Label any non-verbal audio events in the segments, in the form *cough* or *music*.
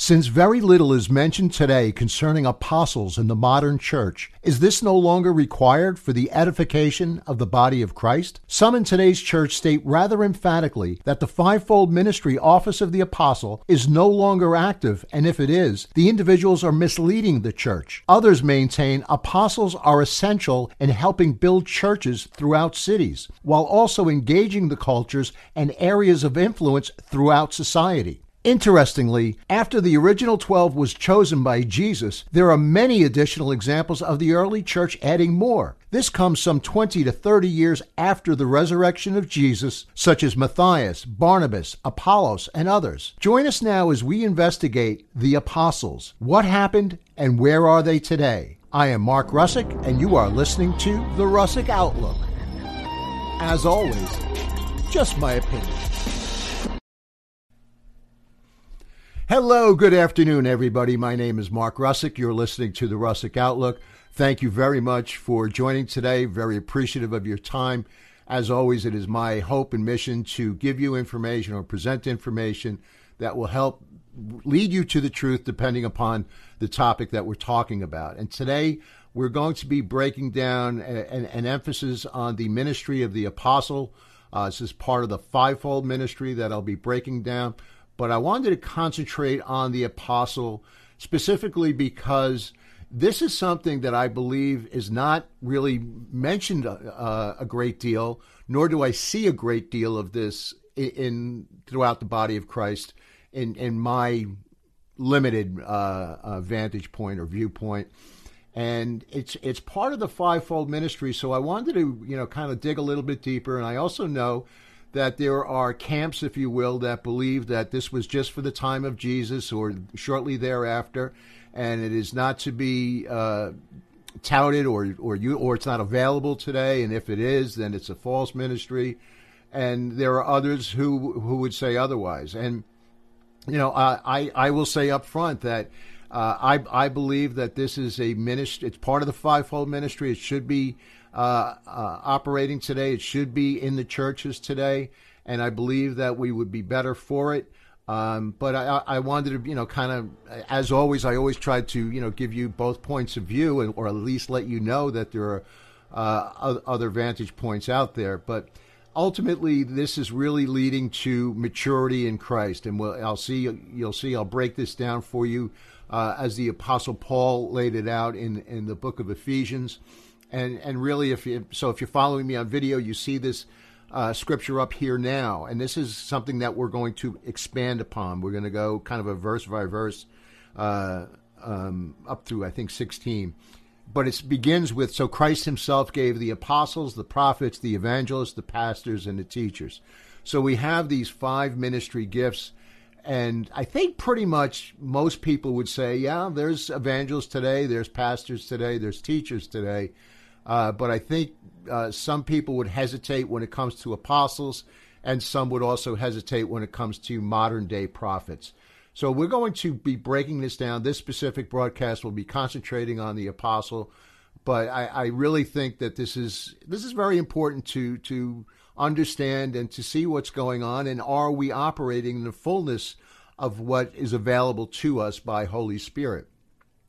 Since very little is mentioned today concerning apostles in the modern church, is this no longer required for the edification of the body of Christ? Some in today's church state rather emphatically that the fivefold ministry office of the apostle is no longer active, and if it is, the individuals are misleading the church. Others maintain apostles are essential in helping build churches throughout cities, while also engaging the cultures and areas of influence throughout society. Interestingly, after the original 12 was chosen by Jesus, there are many additional examples of the early church adding more. This comes some 20 to 30 years after the resurrection of Jesus, such as Matthias, Barnabas, Apollos, and others. Join us now as we investigate the apostles. What happened and where are they today? I am Mark Russick, and you are listening to The Russick Outlook. As always, just my opinion. Hello, good afternoon, everybody. My name is Mark Russick. You're listening to the Russick Outlook. Thank you very much for joining today. Very appreciative of your time. As always, it is my hope and mission to give you information or present information that will help lead you to the truth depending upon the topic that we're talking about. And today, we're going to be breaking down an, an emphasis on the ministry of the apostle. Uh, this is part of the fivefold ministry that I'll be breaking down but I wanted to concentrate on the apostle specifically because this is something that I believe is not really mentioned uh, a great deal, nor do I see a great deal of this in, in throughout the body of Christ in in my limited uh, uh, vantage point or viewpoint. And it's it's part of the fivefold ministry, so I wanted to you know kind of dig a little bit deeper, and I also know that there are camps, if you will, that believe that this was just for the time of Jesus or shortly thereafter, and it is not to be uh, touted or or you or it's not available today. And if it is, then it's a false ministry. And there are others who who would say otherwise. And you know, I I will say up front that. Uh, I I believe that this is a ministry. It's part of the fivefold ministry. It should be uh, uh, operating today. It should be in the churches today, and I believe that we would be better for it. Um, but I, I, wanted to, you know, kind of, as always, I always try to, you know, give you both points of view, and, or at least let you know that there are uh, other vantage points out there. But ultimately, this is really leading to maturity in Christ, and we'll, I'll see, you'll see, I'll break this down for you uh, as the Apostle Paul laid it out in in the book of Ephesians and and really if you so if you're following me on video you see this uh, scripture up here now. And this is something that we're going to expand upon. We're going to go kind of a verse by verse uh, um, up through i think 16 but it begins with so christ himself gave the apostles the prophets the evangelists the pastors and the teachers. So we have these five ministry gifts. And I think pretty much most people would say, yeah, there's evangelists today, there's pastors today, there's teachers today. Uh, but I think uh, some people would hesitate when it comes to apostles, and some would also hesitate when it comes to modern day prophets. So we're going to be breaking this down. This specific broadcast will be concentrating on the apostle, but I, I really think that this is this is very important to to understand and to see what's going on, and are we operating in the fullness of what is available to us by Holy Spirit.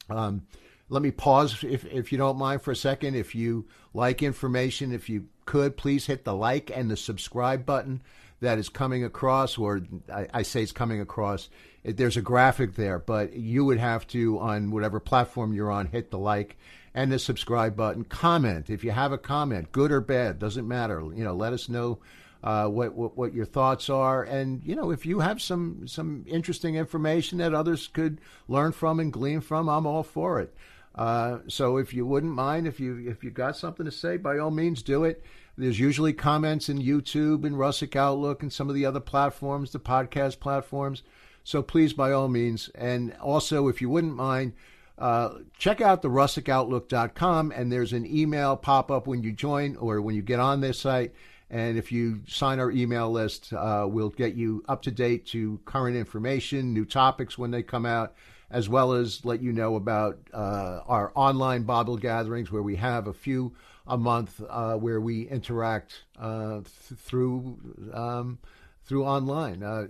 Um, let me pause if, if you don't mind for a second. If you like information, if you could, please hit the like and the subscribe button that is coming across, or I, I say it's coming across. It, there's a graphic there, but you would have to, on whatever platform you're on, hit the like and the subscribe button. Comment if you have a comment, good or bad, doesn't matter. You know, let us know uh, what, what, what your thoughts are, and you know if you have some some interesting information that others could learn from and glean from, I'm all for it. Uh, so if you wouldn't mind, if you if you got something to say, by all means, do it. There's usually comments in YouTube and Russick Outlook and some of the other platforms, the podcast platforms. So please, by all means, and also if you wouldn't mind, uh, check out the russickoutlook.com and there's an email pop up when you join or when you get on this site. And if you sign our email list, uh, we'll get you up to date to current information, new topics when they come out as well as let you know about uh, our online Bible gatherings where we have a few a month uh, where we interact uh, th- through um, through online. Uh,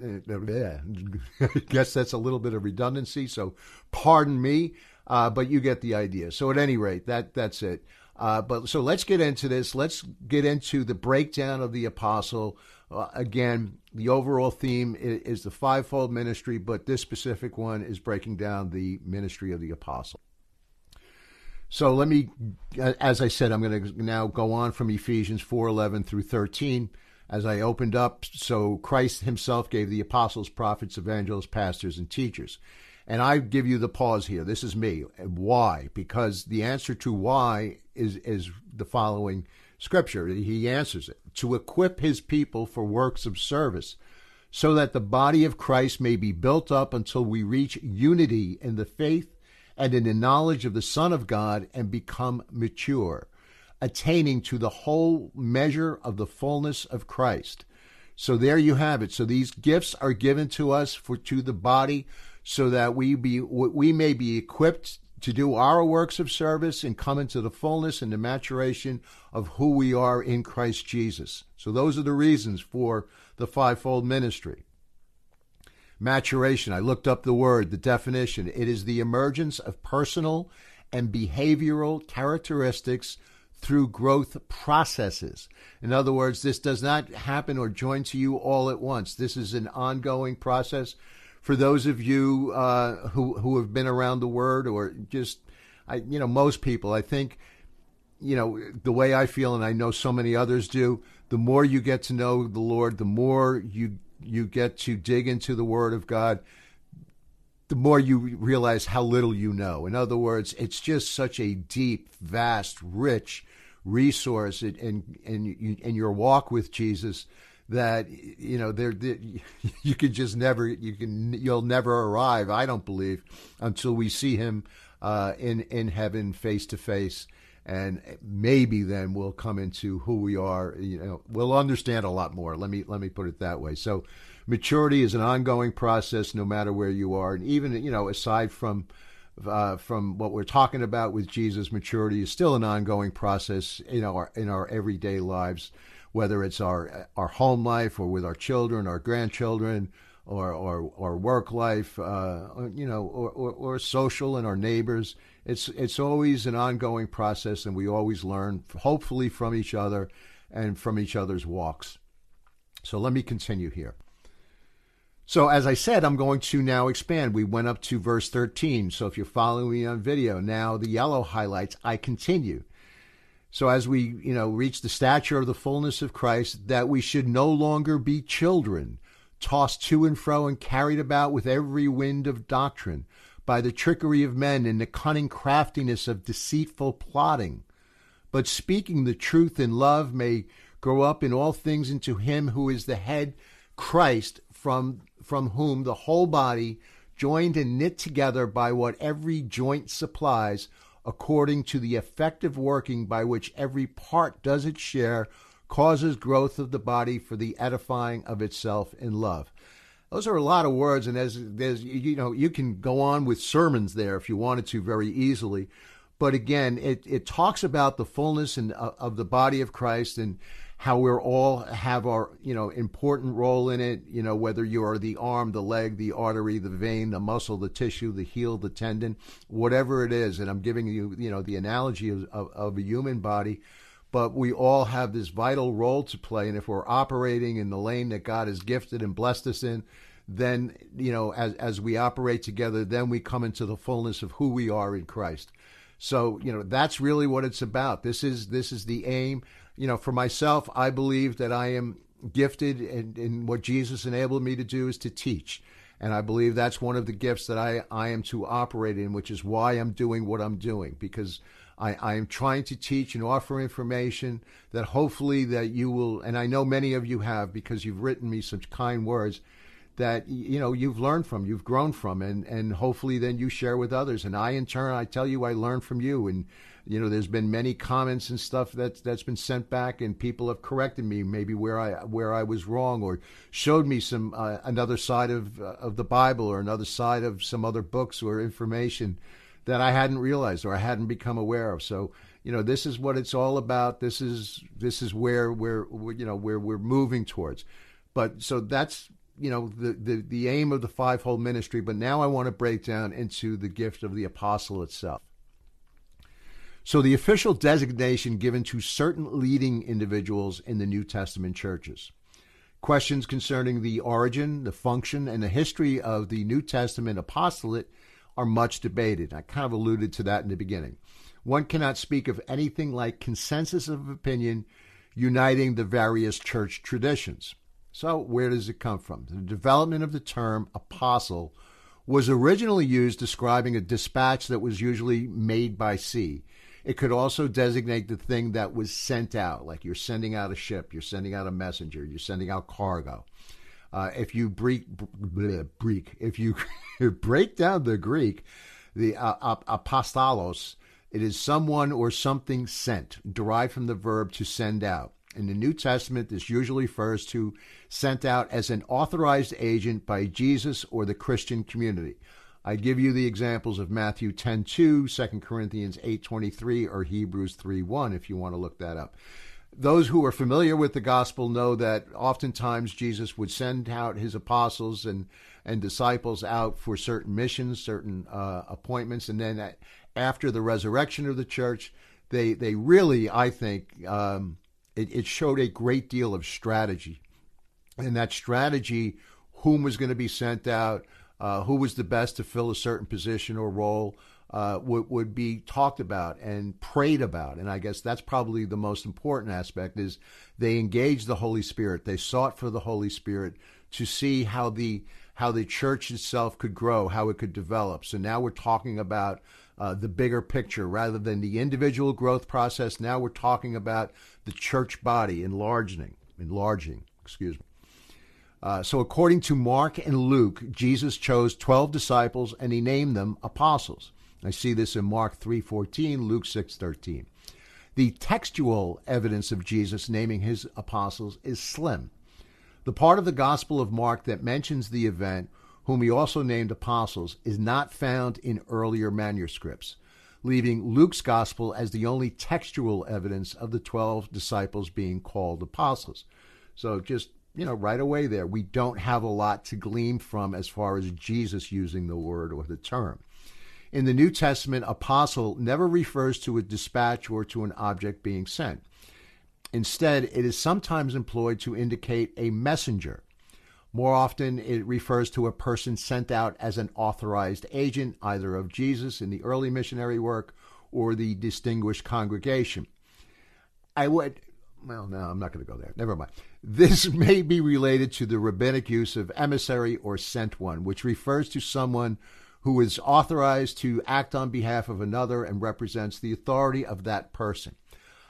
yeah. I *laughs* guess that's a little bit of redundancy, so pardon me, uh, but you get the idea. So at any rate, that that's it. Uh, but so let's get into this. Let's get into the breakdown of the apostle. Uh, again, the overall theme is, is the fivefold ministry, but this specific one is breaking down the ministry of the apostle. So let me, as I said, I'm going to now go on from Ephesians 4:11 through 13 as I opened up. So Christ Himself gave the apostles, prophets, evangelists, pastors, and teachers. And I give you the pause here. This is me. Why? Because the answer to why is is the following scripture. He answers it to equip His people for works of service, so that the body of Christ may be built up until we reach unity in the faith and in the knowledge of the Son of God and become mature, attaining to the whole measure of the fullness of Christ. So there you have it. So these gifts are given to us for to the body so that we be we may be equipped to do our works of service and come into the fullness and the maturation of who we are in Christ Jesus. So those are the reasons for the fivefold ministry. Maturation, I looked up the word, the definition. It is the emergence of personal and behavioral characteristics through growth processes. In other words, this does not happen or join to you all at once. This is an ongoing process. For those of you uh, who who have been around the word, or just, I, you know, most people, I think, you know, the way I feel, and I know so many others do. The more you get to know the Lord, the more you you get to dig into the Word of God, the more you realize how little you know. In other words, it's just such a deep, vast, rich resource in in, in, in your walk with Jesus that you know there *laughs* you can just never you can you'll never arrive. I don't believe until we see Him uh, in in heaven face to face and maybe then we'll come into who we are. You know, we'll understand a lot more. Let me let me put it that way. So, maturity is an ongoing process, no matter where you are, and even you know, aside from uh, from what we're talking about with Jesus, maturity is still an ongoing process in our in our everyday lives, whether it's our our home life or with our children, our grandchildren, or or, or work life, uh, you know, or, or, or social and our neighbors it's it's always an ongoing process, and we always learn, hopefully, from each other and from each other's walks. So let me continue here. So, as I said, I'm going to now expand. We went up to verse 13. So, if you're following me on video, now the yellow highlights, I continue. So, as we, you know, reach the stature of the fullness of Christ, that we should no longer be children, tossed to and fro and carried about with every wind of doctrine by the trickery of men and the cunning craftiness of deceitful plotting. But speaking the truth in love may grow up in all things into him who is the head, Christ, from, from whom the whole body, joined and knit together by what every joint supplies, according to the effective working by which every part does its share, causes growth of the body for the edifying of itself in love. Those are a lot of words, and as there's you know you can go on with sermons there if you wanted to very easily, but again, it it talks about the fullness and uh, of the body of Christ and how we're all have our you know important role in it. You know whether you are the arm, the leg, the artery, the vein, the muscle, the tissue, the heel, the tendon, whatever it is. And I'm giving you you know the analogy of, of, of a human body but we all have this vital role to play. And if we're operating in the lane that God has gifted and blessed us in, then, you know, as, as we operate together, then we come into the fullness of who we are in Christ. So, you know, that's really what it's about. This is, this is the aim. You know, for myself, I believe that I am gifted and, and what Jesus enabled me to do is to teach. And I believe that's one of the gifts that I, I am to operate in, which is why I'm doing what I'm doing because I, I am trying to teach and offer information that hopefully that you will, and I know many of you have because you've written me such kind words that you know you've learned from, you've grown from, and and hopefully then you share with others. And I in turn, I tell you, I learn from you. And you know, there's been many comments and stuff that's that's been sent back, and people have corrected me maybe where I where I was wrong, or showed me some uh, another side of uh, of the Bible or another side of some other books or information that I hadn't realized or I hadn't become aware of. So, you know, this is what it's all about. This is this is where we're you know where we're moving towards. But so that's you know the, the the aim of the fivefold ministry. But now I want to break down into the gift of the apostle itself. So the official designation given to certain leading individuals in the New Testament churches. Questions concerning the origin, the function, and the history of the New Testament apostolate are much debated. I kind of alluded to that in the beginning. One cannot speak of anything like consensus of opinion uniting the various church traditions. So, where does it come from? The development of the term apostle was originally used describing a dispatch that was usually made by sea. It could also designate the thing that was sent out, like you're sending out a ship, you're sending out a messenger, you're sending out cargo. Uh, if you break, Greek, if you *laughs* break down the Greek, the uh, apostolos, it is someone or something sent, derived from the verb to send out. In the New Testament, this usually refers to sent out as an authorized agent by Jesus or the Christian community. I give you the examples of Matthew 10 2, 2 Corinthians 8 23, or Hebrews 3 1 if you want to look that up. Those who are familiar with the gospel know that oftentimes Jesus would send out his apostles and, and disciples out for certain missions, certain uh, appointments, and then after the resurrection of the church, they, they really, I think, um, it, it showed a great deal of strategy. And that strategy, whom was going to be sent out, uh, who was the best to fill a certain position or role uh, would, would be talked about and prayed about. And I guess that's probably the most important aspect is they engaged the Holy Spirit. They sought for the Holy Spirit to see how the how the church itself could grow, how it could develop. So now we're talking about uh, the bigger picture rather than the individual growth process. Now we're talking about the church body enlarging, enlarging. Excuse me. Uh, so, according to Mark and Luke, Jesus chose 12 disciples and he named them apostles. I see this in Mark 3:14, Luke 6:13. The textual evidence of Jesus naming his apostles is slim. The part of the Gospel of Mark that mentions the event, whom he also named apostles, is not found in earlier manuscripts, leaving Luke's Gospel as the only textual evidence of the 12 disciples being called apostles. So just you know, right away there, we don't have a lot to glean from as far as Jesus using the word or the term. In the New Testament, apostle never refers to a dispatch or to an object being sent. Instead, it is sometimes employed to indicate a messenger. More often, it refers to a person sent out as an authorized agent, either of Jesus in the early missionary work or the distinguished congregation. I would well, no, I'm not going to go there. Never mind. This *laughs* may be related to the rabbinic use of emissary or sent one, which refers to someone who is authorized to act on behalf of another and represents the authority of that person.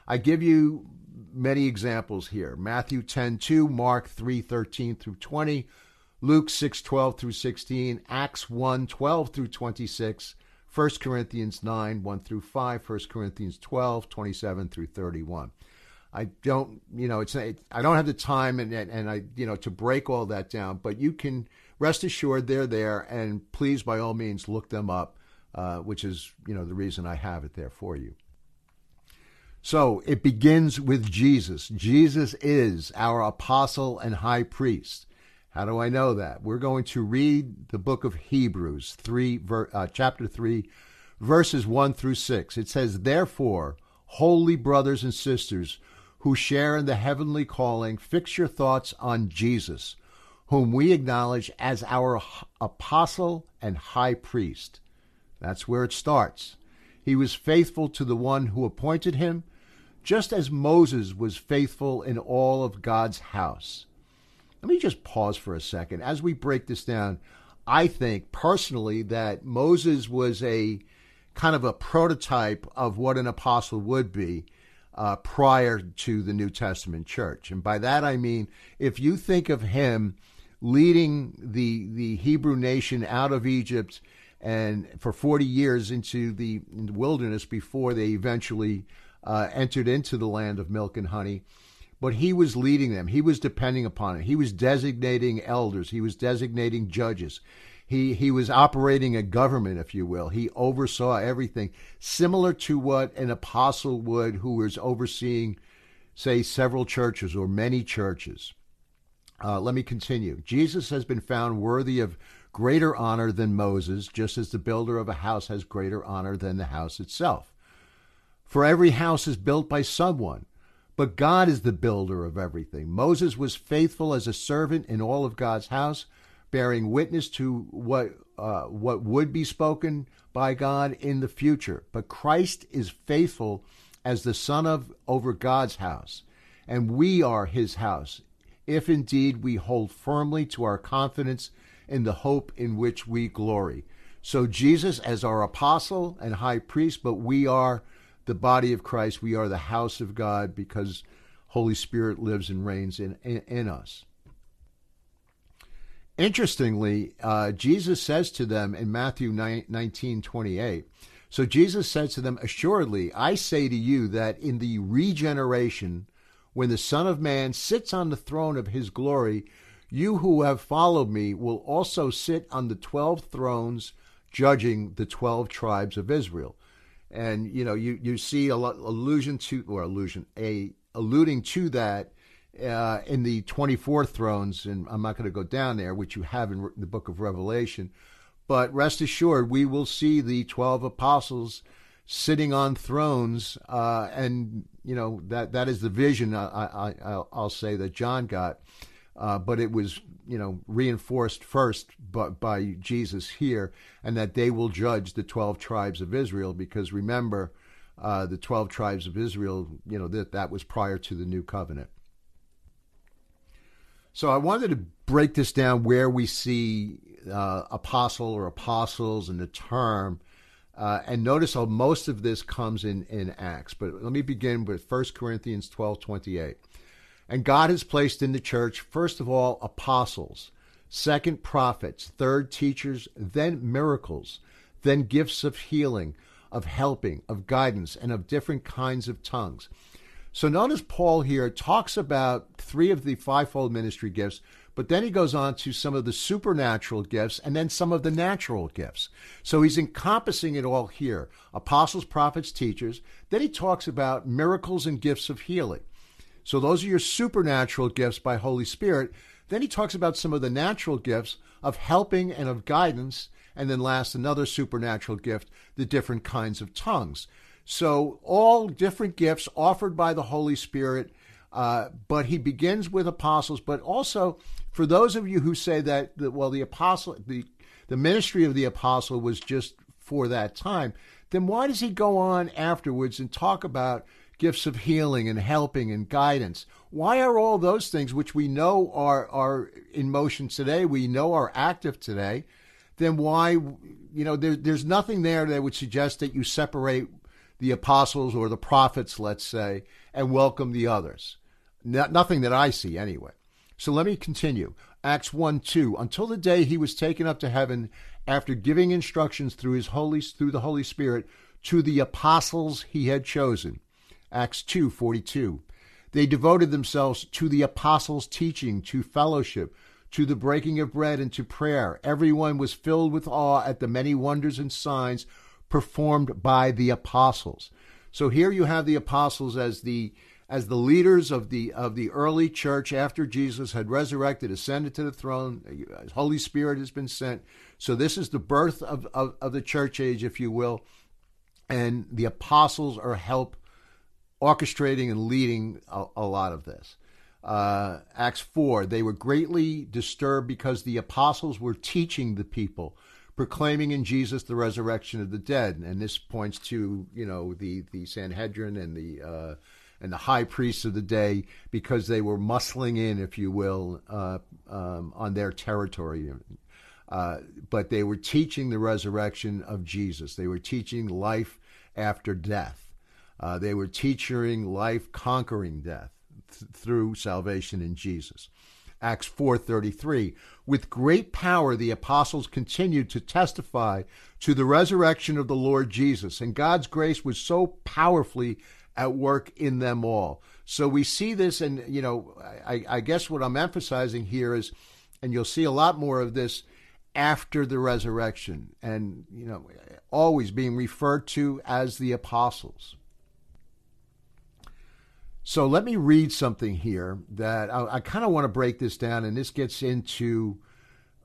I give you many examples here. Matthew 10:2, Mark 3:13 through 20, Luke 6:12 through 16, Acts 1:12 through 26, 1 Corinthians 9, 1 through 5, 1 Corinthians 12, 27 through 31. I don't, you know, it's I don't have the time and and I, you know, to break all that down. But you can rest assured they're there, and please, by all means, look them up, uh, which is, you know, the reason I have it there for you. So it begins with Jesus. Jesus is our apostle and high priest. How do I know that? We're going to read the book of Hebrews, three, uh, chapter three, verses one through six. It says, "Therefore, holy brothers and sisters." Who share in the heavenly calling, fix your thoughts on Jesus, whom we acknowledge as our apostle and high priest. That's where it starts. He was faithful to the one who appointed him, just as Moses was faithful in all of God's house. Let me just pause for a second. As we break this down, I think personally that Moses was a kind of a prototype of what an apostle would be uh, prior to the New Testament church. And by that I mean, if you think of him leading the, the Hebrew nation out of Egypt and for 40 years into the, wilderness before they eventually uh, entered into the land of milk and honey. But he was leading them. He was depending upon it. He was designating elders. He was designating judges. He, he was operating a government, if you will. He oversaw everything, similar to what an apostle would who was overseeing, say, several churches or many churches. Uh, let me continue. Jesus has been found worthy of greater honor than Moses, just as the builder of a house has greater honor than the house itself. For every house is built by someone, but God is the builder of everything. Moses was faithful as a servant in all of God's house, bearing witness to what uh, what would be spoken by God in the future. But Christ is faithful as the son of over God's house, and we are his house, if indeed we hold firmly to our confidence in the hope in which we glory. So Jesus as our apostle and high priest, but we are the body of Christ. We are the house of God because Holy Spirit lives and reigns in, in, in us. Interestingly, uh, Jesus says to them in Matthew 9, 19 28, so Jesus says to them, Assuredly, I say to you that in the regeneration, when the Son of Man sits on the throne of his glory, you who have followed me will also sit on the 12 thrones judging the 12 tribes of Israel. And, you know, you, you see a lot, allusion to, or allusion, a, alluding to that uh, in the 24 thrones, and I'm not going to go down there, which you have in the book of Revelation. But rest assured, we will see the 12 apostles sitting on thrones, uh, and you know that that is the vision I, I, I'll say that John got uh, but it was you know reinforced first by, by Jesus here, and that they will judge the twelve tribes of Israel because remember, uh, the twelve tribes of Israel, you know that that was prior to the new covenant. So I wanted to break this down where we see uh, apostle or apostles and the term. Uh, and notice how most of this comes in, in Acts. But let me begin with 1 Corinthians 12 28. And God has placed in the church, first of all, apostles, second, prophets, third, teachers, then miracles, then gifts of healing, of helping, of guidance, and of different kinds of tongues. So notice Paul here talks about three of the fivefold ministry gifts, but then he goes on to some of the supernatural gifts and then some of the natural gifts. So he's encompassing it all here apostles, prophets, teachers. Then he talks about miracles and gifts of healing. So those are your supernatural gifts by Holy Spirit. Then he talks about some of the natural gifts of helping and of guidance. And then last, another supernatural gift, the different kinds of tongues. So all different gifts offered by the Holy Spirit. Uh, but he begins with apostles, but also for those of you who say that, that well, the apostle, the, the ministry of the apostle was just for that time, then why does he go on afterwards and talk about gifts of healing and helping and guidance. Why are all those things, which we know are, are in motion today, we know are active today, then why, you know, there, there's nothing there that would suggest that you separate the apostles or the prophets, let's say, and welcome the others. No, nothing that I see anyway. So let me continue. Acts 1 2. Until the day he was taken up to heaven after giving instructions through his holy through the Holy Spirit to the apostles he had chosen. Acts 2:42. They devoted themselves to the apostles' teaching, to fellowship, to the breaking of bread and to prayer. Everyone was filled with awe at the many wonders and signs performed by the apostles. So here you have the apostles as the as the leaders of the of the early church after Jesus had resurrected, ascended to the throne, Holy Spirit has been sent. So this is the birth of, of, of the church age, if you will. And the apostles are help orchestrating and leading a, a lot of this. Uh, Acts 4, they were greatly disturbed because the apostles were teaching the people, proclaiming in Jesus the resurrection of the dead. And this points to, you know, the, the Sanhedrin and the, uh, and the high priests of the day because they were muscling in, if you will, uh, um, on their territory. Uh, but they were teaching the resurrection of Jesus. They were teaching life after death. Uh, they were teaching life conquering death th- through salvation in Jesus. Acts 4:33 With great power the apostles continued to testify to the resurrection of the Lord Jesus and God's grace was so powerfully at work in them all. So we see this and you know I, I guess what I'm emphasizing here is and you'll see a lot more of this after the resurrection and you know always being referred to as the apostles. So let me read something here that I, I kind of want to break this down, and this gets into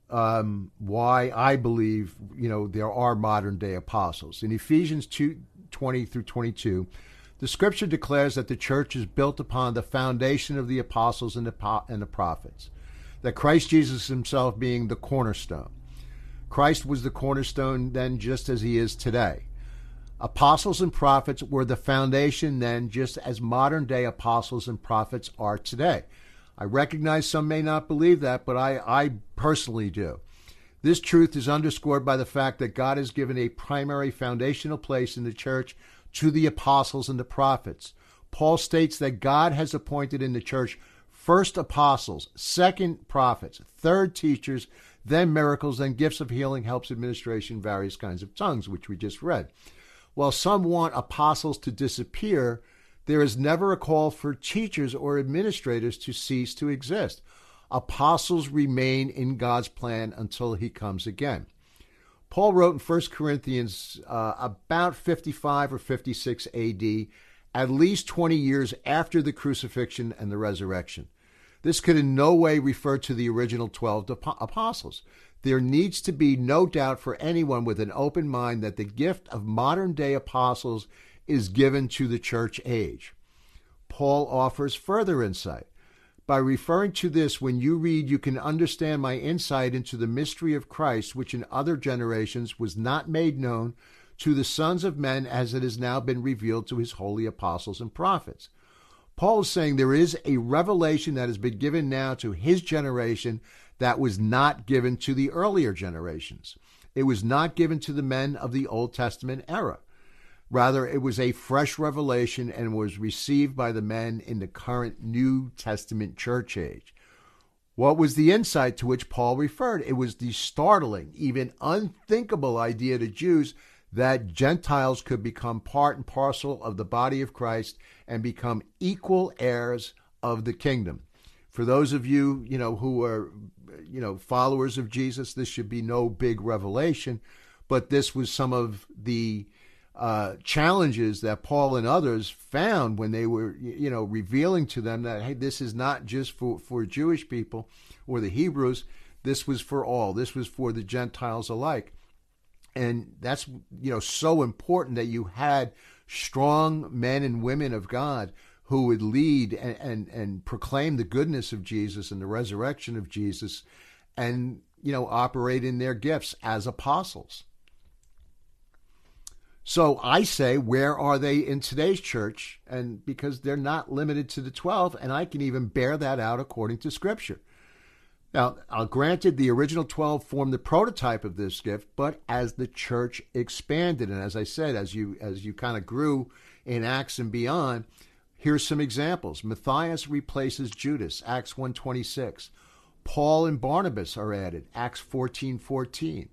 um, why I believe you know there are modern day apostles. In Ephesians 2, 20 through 22, the scripture declares that the church is built upon the foundation of the apostles and the, and the prophets, that Christ Jesus himself being the cornerstone. Christ was the cornerstone then just as he is today. Apostles and prophets were the foundation then, just as modern day apostles and prophets are today. I recognize some may not believe that, but I, I personally do. This truth is underscored by the fact that God has given a primary foundational place in the church to the apostles and the prophets. Paul states that God has appointed in the church first apostles, second prophets, third teachers, then miracles, then gifts of healing, helps, administration, various kinds of tongues, which we just read. While some want apostles to disappear, there is never a call for teachers or administrators to cease to exist. Apostles remain in God's plan until he comes again. Paul wrote in 1 Corinthians uh, about 55 or 56 AD, at least 20 years after the crucifixion and the resurrection. This could in no way refer to the original 12 apostles. There needs to be no doubt for anyone with an open mind that the gift of modern day apostles is given to the church age. Paul offers further insight. By referring to this, when you read, you can understand my insight into the mystery of Christ, which in other generations was not made known to the sons of men as it has now been revealed to his holy apostles and prophets. Paul is saying there is a revelation that has been given now to his generation that was not given to the earlier generations. It was not given to the men of the Old Testament era. Rather, it was a fresh revelation and was received by the men in the current New Testament church age. What was the insight to which Paul referred? It was the startling, even unthinkable idea to Jews that Gentiles could become part and parcel of the body of Christ and become equal heirs of the kingdom. For those of you, you know, who are you know, followers of Jesus, this should be no big revelation, but this was some of the uh, challenges that Paul and others found when they were, you know, revealing to them that, hey, this is not just for, for Jewish people or the Hebrews, this was for all, this was for the Gentiles alike. And that's, you know, so important that you had strong men and women of God who would lead and, and, and proclaim the goodness of Jesus and the resurrection of Jesus and, you know, operate in their gifts as apostles. So I say, where are they in today's church? And because they're not limited to the 12, and I can even bear that out according to Scripture. Now, uh, granted, the original 12 formed the prototype of this gift, but as the church expanded, and as I said, as you as you kind of grew in Acts and beyond, Here's some examples. Matthias replaces Judas, Acts 126. Paul and Barnabas are added, Acts 14:14. 14.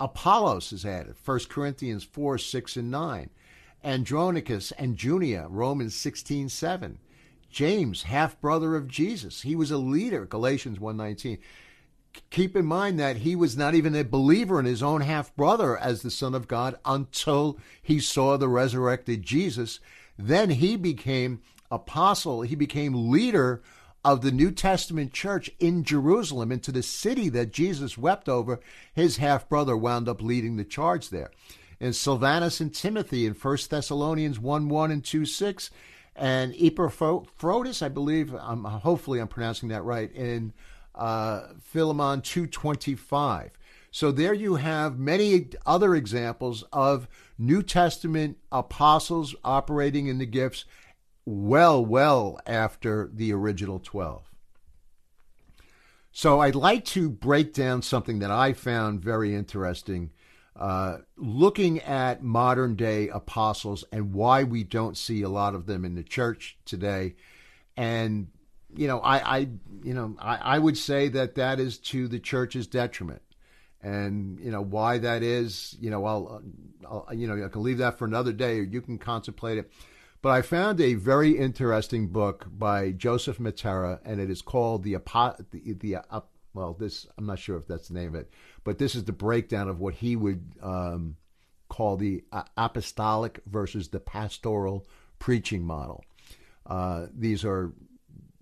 Apollos is added, 1 Corinthians 4, 6, and 9. Andronicus and Junia, Romans 16, 7. James, half brother of Jesus. He was a leader, Galatians 1:19. Keep in mind that he was not even a believer in his own half brother as the Son of God until he saw the resurrected Jesus then he became apostle, he became leader of the New Testament church in Jerusalem, into the city that Jesus wept over. His half brother wound up leading the charge there. And Silvanus and Timothy in 1 Thessalonians 1 1 and 2 6. And Epaphroditus, I believe, um, hopefully I'm pronouncing that right, in uh, Philemon 225. So there you have many other examples of New Testament apostles operating in the gifts well, well after the original 12. So I'd like to break down something that I found very interesting, uh, looking at modern day apostles and why we don't see a lot of them in the church today. And you know, I, I you know, I, I would say that that is to the church's detriment and you know why that is you know I'll, I'll, you know I can leave that for another day or you can contemplate it but I found a very interesting book by Joseph Mattera and it is called the the, the uh, well this I'm not sure if that's the name of it but this is the breakdown of what he would um, call the uh, apostolic versus the pastoral preaching model Uh, these are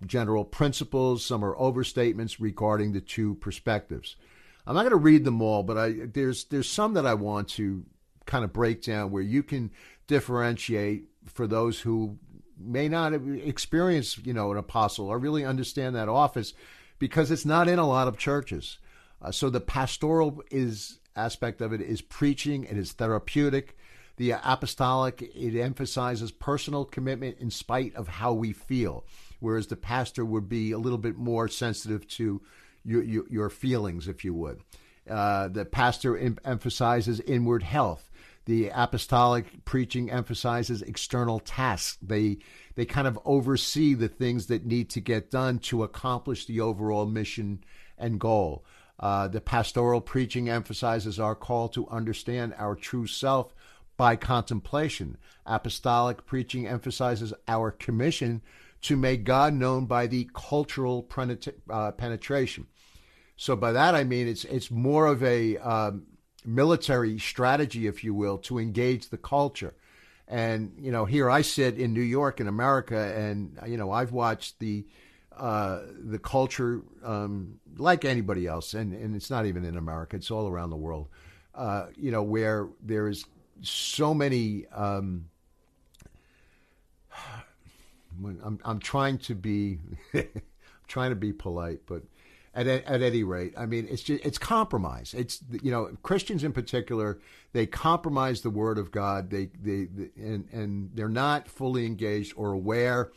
general principles. Some are overstatements regarding the two perspectives. I'm not going to read them all, but I, there's there's some that I want to kind of break down where you can differentiate for those who may not experience, you know, an apostle or really understand that office because it's not in a lot of churches. Uh, so the pastoral is aspect of it is preaching, it is therapeutic. The apostolic, it emphasizes personal commitment in spite of how we feel, whereas the pastor would be a little bit more sensitive to your, your, your feelings, if you would. Uh, the pastor em- emphasizes inward health. The apostolic preaching emphasizes external tasks. They they kind of oversee the things that need to get done to accomplish the overall mission and goal. Uh, the pastoral preaching emphasizes our call to understand our true self by contemplation. Apostolic preaching emphasizes our commission to make God known by the cultural uh, penetration. So by that I mean it's it's more of a um, military strategy, if you will, to engage the culture. And you know, here I sit in New York in America, and you know, I've watched the uh, the culture um, like anybody else, and and it's not even in America; it's all around the world. Uh, you know, where there is so many. Um, *sighs* I'm I'm trying to be *laughs* trying to be polite, but at, at any rate, I mean, it's just, it's compromise. It's you know Christians in particular they compromise the Word of God. They they, they and and they're not fully engaged or aware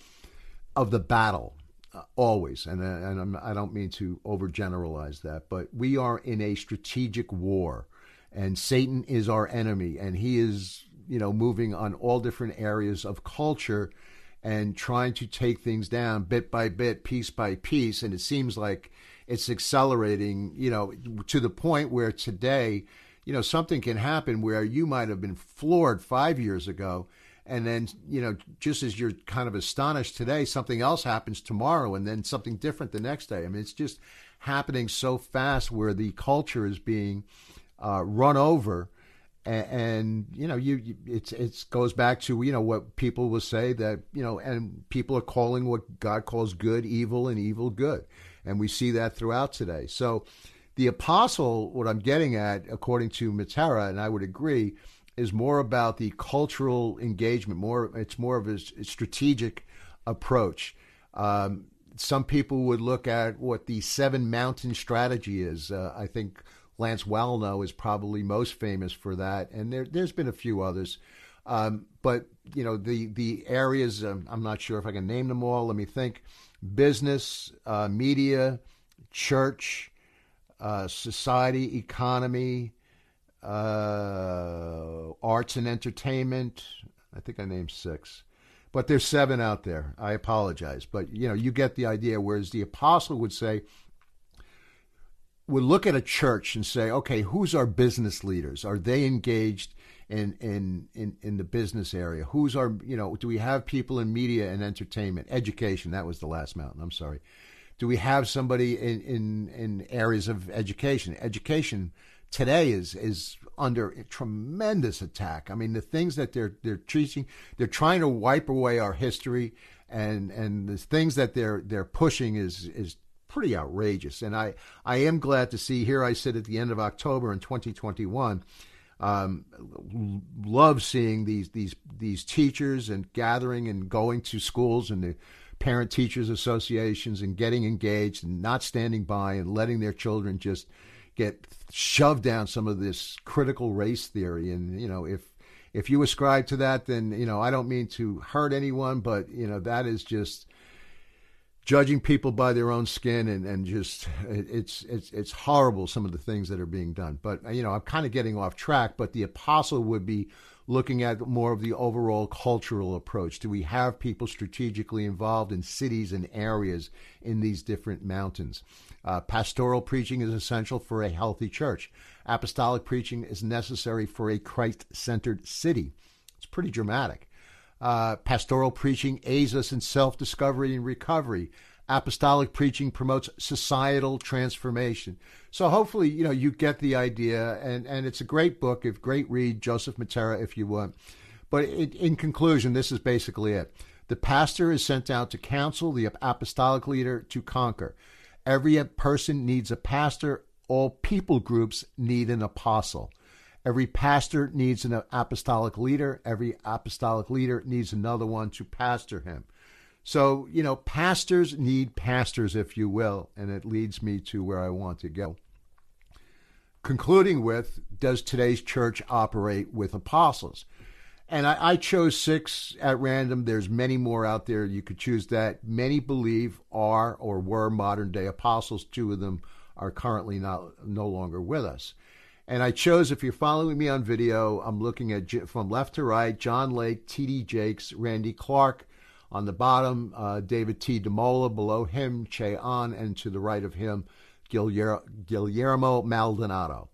of the battle uh, always. And uh, and I'm, I do not mean to overgeneralize that, but we are in a strategic war, and Satan is our enemy, and he is you know moving on all different areas of culture and trying to take things down bit by bit, piece by piece. And it seems like it's accelerating, you know, to the point where today, you know, something can happen where you might have been floored five years ago. And then, you know, just as you're kind of astonished today, something else happens tomorrow and then something different the next day. I mean, it's just happening so fast where the culture is being uh, run over. And, you know, you, you it's it goes back to you know what people will say that you know, and people are calling what God calls good evil and evil good. And we see that throughout today. So the apostle, what I'm getting at, according to Mattera, and I would agree, is more about the cultural engagement. More, it's more of a strategic approach. Um, some people would look at what the seven mountain strategy is. Uh, I think Lance Wallnau is probably most famous for that, and there, has been a few others. Um, but you know the the areas. Um, I'm not sure if I can name them all. Let me think business, uh, media, church, uh, society, economy, uh, arts and entertainment. I think I named six, but there's seven out there. I apologize, but you know you get the idea. Whereas the apostle would say, would look at a church and say, okay, who's our business leaders? Are they engaged in in in, in the business area? Who's our you know? Do we have people in media and entertainment, education? That was the last mountain. I'm sorry. Do we have somebody in in, in areas of education? Education today is is under tremendous attack. I mean, the things that they're they're teaching, they're trying to wipe away our history, and and the things that they're they're pushing is is pretty outrageous. And I I am glad to see here I sit at the end of October in 2021 um, love seeing these these these teachers and gathering and going to schools and the parent teachers associations and getting engaged and not standing by and letting their children just get shoved down some of this critical race theory. And you know if if you ascribe to that then you know I don't mean to hurt anyone but you know that is just judging people by their own skin and, and just it's it's it's horrible some of the things that are being done. But you know i'm kind of getting off track but the apostle would be looking at more of the overall cultural approach. Do we have people strategically involved in cities and areas in these different mountains? Uh, pastoral preaching is essential for a healthy church. Apostolic preaching is necessary for a christ-centered city. It's pretty dramatic uh, pastoral preaching aids us in self discovery and recovery. Apostolic preaching promotes societal transformation. So hopefully, you know, you get the idea, and, and it's a great book, a great read, Joseph Mattera, if you want. But in conclusion, this is basically it. The pastor is sent out to counsel, the apostolic leader to conquer. Every person needs a pastor. All people groups need an apostle. Every pastor needs an apostolic leader. Every apostolic leader needs another one to pastor him. So, you know, pastors need pastors, if you will, and it leads me to where I want to go. Concluding with, does today's church operate with apostles? And I, I, chose six at random. There's many more out there. You could choose that. Many believe are or were modern day apostles. Two of them are currently not no longer with us. And I chose, if you're following me on video, I'm looking at from left to right: John Lake, T.D. Jakes, Randy Clark. On the bottom, uh, David T. DeMola. Below him, Che Ahn, and to the right of him, Guillermo Maldonado.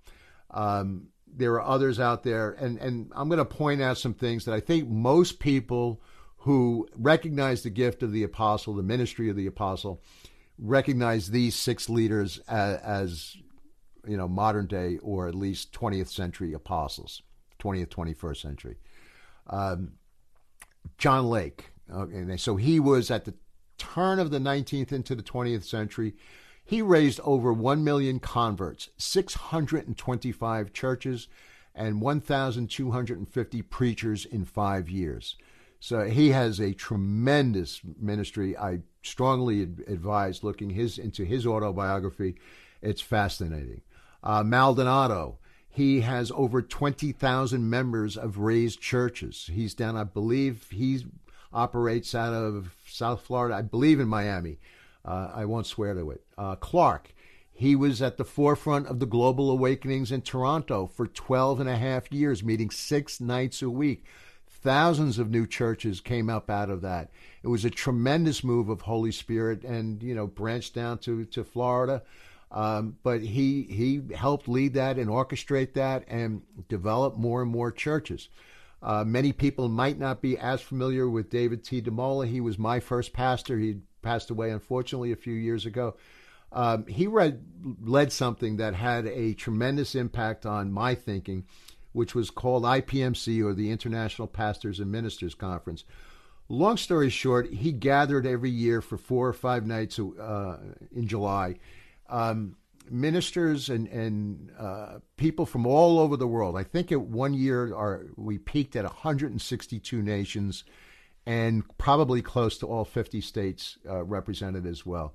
Um, there are others out there, and, and I'm going to point out some things that I think most people who recognize the gift of the apostle, the ministry of the apostle, recognize these six leaders as, as you know modern day or at least 20th century apostles, 20th 21st century. Um, John Lake, and so he was at the turn of the 19th into the 20th century he raised over 1 million converts, 625 churches, and 1,250 preachers in five years. So he has a tremendous ministry. I strongly advise looking his into his autobiography. It's fascinating. Uh, Maldonado, he has over 20,000 members of raised churches. He's down, I believe, he operates out of South Florida, I believe in Miami. Uh, I won't swear to it. Uh, Clark, he was at the forefront of the global awakenings in Toronto for 12 and a half years, meeting six nights a week. Thousands of new churches came up out of that. It was a tremendous move of Holy Spirit and, you know, branched down to, to Florida. Um, but he he helped lead that and orchestrate that and develop more and more churches. Uh, many people might not be as familiar with David T. DeMola. He was my first pastor. He passed away unfortunately a few years ago. Um, he read led something that had a tremendous impact on my thinking, which was called IPMC or the International Pastors and Ministers Conference. Long story short, he gathered every year for four or five nights uh, in July. Um, ministers and, and uh, people from all over the world. I think at one year our, we peaked at 162 nations and probably close to all 50 states uh, represented as well.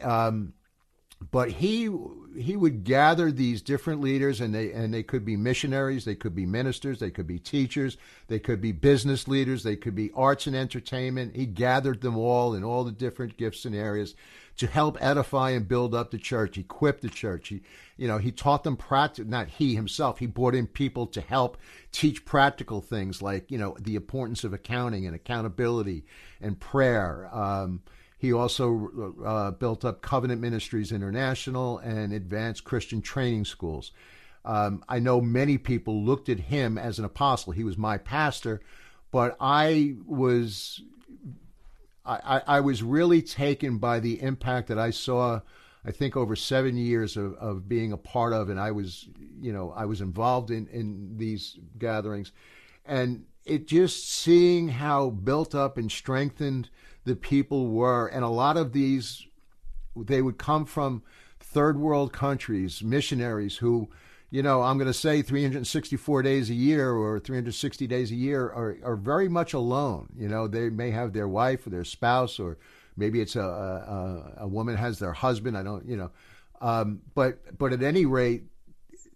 Um, but he he would gather these different leaders and they and they could be missionaries they could be ministers they could be teachers they could be business leaders they could be arts and entertainment he gathered them all in all the different gifts and areas to help edify and build up the church equip the church he you know he taught them practical not he himself he brought in people to help teach practical things like you know the importance of accounting and accountability and prayer um, he also uh, built up Covenant Ministries International and Advanced Christian Training Schools. Um, I know many people looked at him as an apostle. He was my pastor, but I was I, I was really taken by the impact that I saw. I think over seven years of, of being a part of, and I was, you know, I was involved in, in these gatherings, and it just seeing how built up and strengthened the people were, and a lot of these, they would come from third world countries, missionaries who, you know, I'm going to say 364 days a year or 360 days a year are, are very much alone. You know, they may have their wife or their spouse, or maybe it's a, a, a woman has their husband. I don't, you know, um, but but at any rate,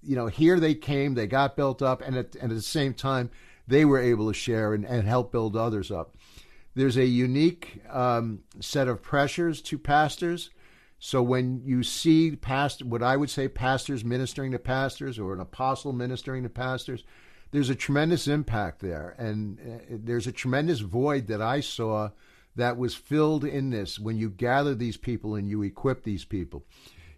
you know, here they came, they got built up, and at, and at the same time, they were able to share and, and help build others up. There's a unique um, set of pressures to pastors. So when you see past what I would say pastors ministering to pastors or an apostle ministering to pastors, there's a tremendous impact there, and uh, there's a tremendous void that I saw that was filled in this when you gather these people and you equip these people.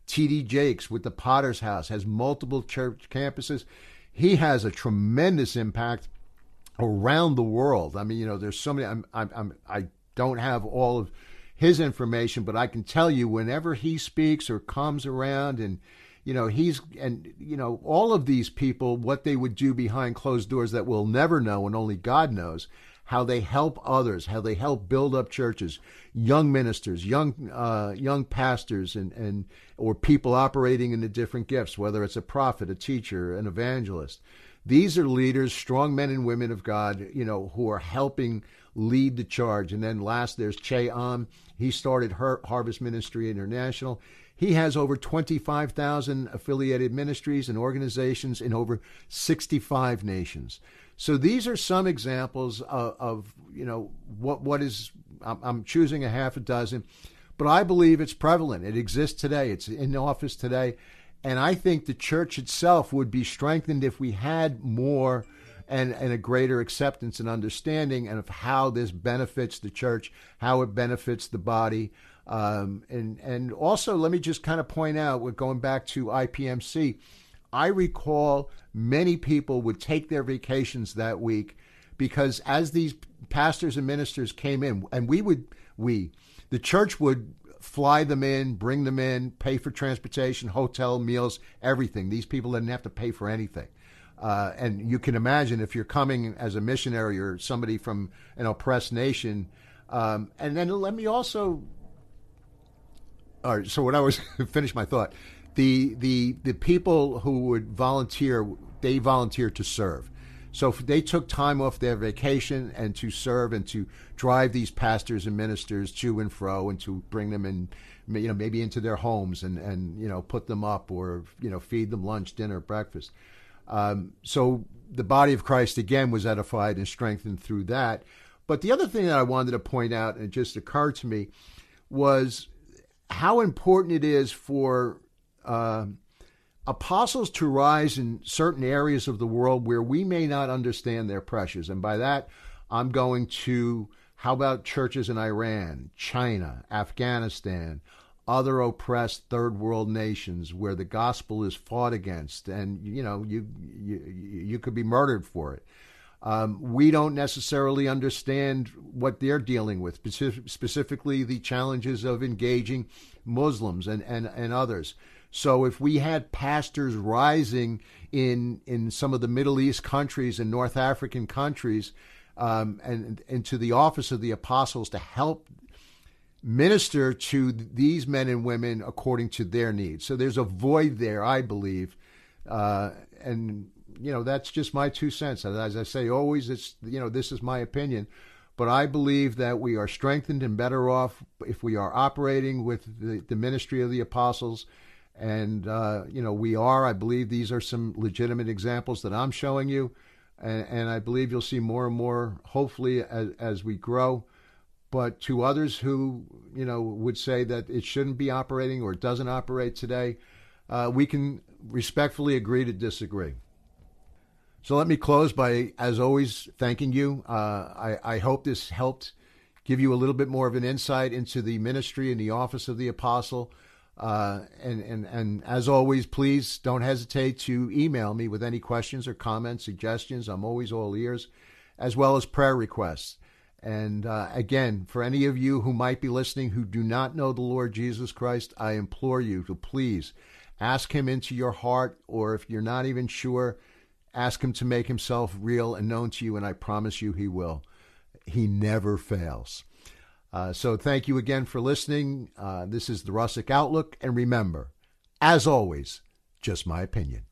T.D. Jakes with the Potter's House has multiple church campuses. He has a tremendous impact around the world. I mean, you know, there's so many. I'm, I'm, I'm I don't have all of his information, but I can tell you whenever he speaks or comes around and you know he's and you know all of these people what they would do behind closed doors that we'll never know and only God knows how they help others, how they help build up churches, young ministers, young uh, young pastors, and and or people operating in the different gifts, whether it's a prophet, a teacher, an evangelist. These are leaders, strong men and women of God, you know, who are helping lead the charge. And then last, there's Che Ahn. He started Her- Harvest Ministry International. He has over 25,000 affiliated ministries and organizations in over 65 nations. So these are some examples of, of you know what what is. I'm, I'm choosing a half a dozen, but I believe it's prevalent. It exists today. It's in office today, and I think the church itself would be strengthened if we had more and, and a greater acceptance and understanding and of how this benefits the church, how it benefits the body. Um, and and also let me just kind of point out, we're going back to IPMC. I recall many people would take their vacations that week because as these pastors and ministers came in, and we would, we, the church would fly them in, bring them in, pay for transportation, hotel, meals, everything. These people didn't have to pay for anything. Uh, and you can imagine if you're coming as a missionary or somebody from an oppressed nation. Um, and then let me also. All right, so when I was *laughs* finish my thought, the the the people who would volunteer, they volunteer to serve. So they took time off their vacation and to serve and to drive these pastors and ministers to and fro and to bring them in, you know, maybe into their homes and and you know put them up or you know feed them lunch, dinner, breakfast. Um, so the body of Christ again was edified and strengthened through that. But the other thing that I wanted to point out, and it just occurred to me, was how important it is for uh, apostles to rise in certain areas of the world where we may not understand their pressures. And by that, I'm going to how about churches in Iran, China, Afghanistan, other oppressed third world nations where the gospel is fought against and you know you you, you could be murdered for it. Um, we don't necessarily understand what they're dealing with, specifically the challenges of engaging Muslims and, and, and others. So if we had pastors rising in in some of the Middle East countries and North African countries, um, and into the office of the apostles to help minister to these men and women according to their needs. So there's a void there, I believe, uh, and you know that's just my two cents. As I say, always it's you know this is my opinion. But I believe that we are strengthened and better off if we are operating with the, the ministry of the apostles and, uh, you know, we are. I believe these are some legitimate examples that I'm showing you. And, and I believe you'll see more and more, hopefully, as, as we grow. But to others who, you know, would say that it shouldn't be operating or it doesn't operate today, uh, we can respectfully agree to disagree. So let me close by, as always, thanking you. Uh, I, I hope this helped give you a little bit more of an insight into the ministry and the office of the apostle. Uh, and, and, and as always, please don't hesitate to email me with any questions or comments, suggestions. I'm always all ears, as well as prayer requests. And uh, again, for any of you who might be listening who do not know the Lord Jesus Christ, I implore you to please ask Him into your heart, or if you're not even sure, ask Him to make Himself real and known to you, and I promise you He will. He never fails. Uh, so thank you again for listening. Uh, this is the Russick Outlook. And remember, as always, just my opinion.